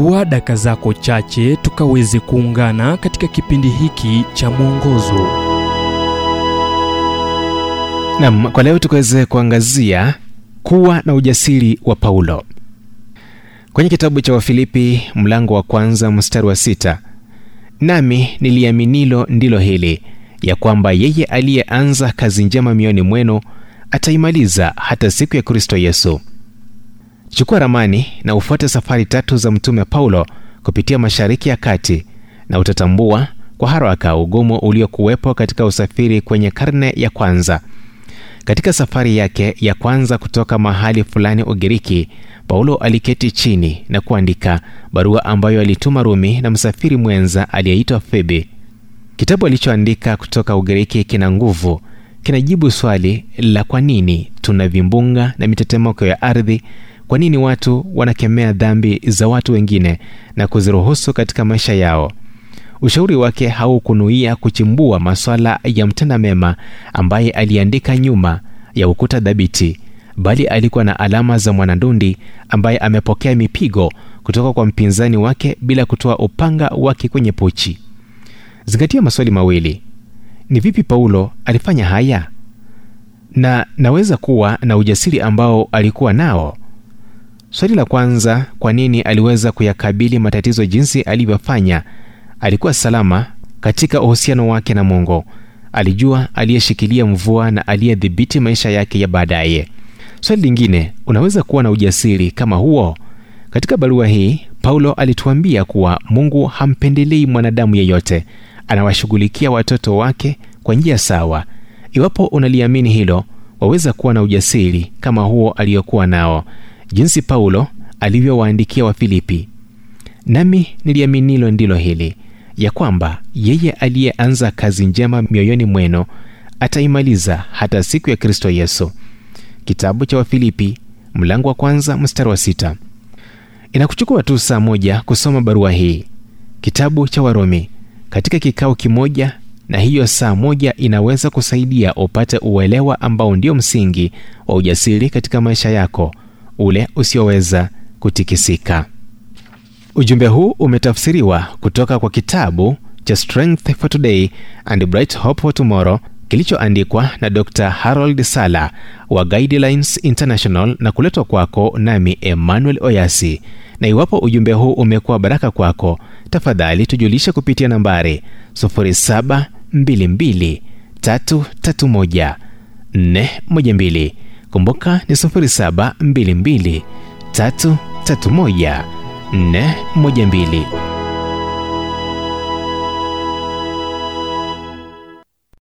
chukua daka zako chache tukaweze kuungana katika kipindi hiki cha mwongozo. Nam kwa leo tukaweze kuangazia kuwa na ujasiri wa paulo. Kwenye kitabu cha wafilipi mlango wa kwanza mstari wa sita nami niliaminilo ndilo hili ya kwamba yeye aliyeanza kazi njema mioni mwenu ataimaliza hata siku ya kristo yesu chukua ramani na ufuate safari tatu za mtume paulo kupitia mashariki ya kati na utatambua kwa haraka ugumu uliokuwepo katika usafiri kwenye karne ya kwanza. Katika safari yake ya kwanza kutoka mahali fulani ugiriki paulo aliketi chini na kuandika barua ambayo alituma rumi na msafiri mwenza aliyeitwa febe kitabu alichoandika kutoka ugiriki kina nguvu kinajibu swali la kwa nini tuna vimbunga na mitetemeko ya ardhi kwa nini watu wanakemea dhambi za watu wengine na kuziruhusu katika maisha yao? Ushauri wake haukunuia kuchimbua maswala ya mtenda mema ambaye aliandika nyuma ya ukuta dhabiti bali alikuwa na alama za mwanandundi ambaye amepokea mipigo kutoka kwa mpinzani wake bila kutoa upanga wake kwenye pochi. Zingatia maswali mawili. Ni vipi paulo alifanya haya? Na naweza kuwa na ujasiri ambao alikuwa nao swali la kwanza kwa nini aliweza kuyakabili matatizo jinsi alivyofanya? Alikuwa salama katika uhusiano wake na mungu. Alijua aliyeshikilia mvua na aliyedhibiti maisha yake ya baadaye. Swali lingine unaweza kuwa na ujasiri kama huo? Katika barua hii paulo alituambia kuwa mungu hampendelei mwanadamu yeyote. Anawashughulikia watoto wake kwa njia sawa. Iwapo unaliamini hilo waweza kuwa na ujasiri kama huo aliyokuwa nao jinsi paulo alivyowaandikia wafilipi. Nami niliaminilo ndilo hili ya kwamba yeye aliyeanza kazi njema mioyoni mwenu ataimaliza hata siku ya kristo yesu. Kitabu cha wafilipi mlango wa kwanza mstari wa sita. Inakuchukua tu saa moja kusoma barua hii. Kitabu cha warumi katika kikao kimoja na hiyo saa moja inaweza kusaidia upate uelewa ambao ndio msingi wa ujasiri katika maisha yako ule usioweza kutikisika. Ujumbe huu umetafsiriwa kutoka kwa kitabu cha strength for today and bright hope for tomorrow kilichoandikwa na dr harold sala wa guidelines international na kuletwa kwako nami emmanuel oyasi. Na iwapo ujumbe huu umekuwa baraka kwako tafadhali tujulishe kupitia nambari 722 kumbuka ni 722 331 412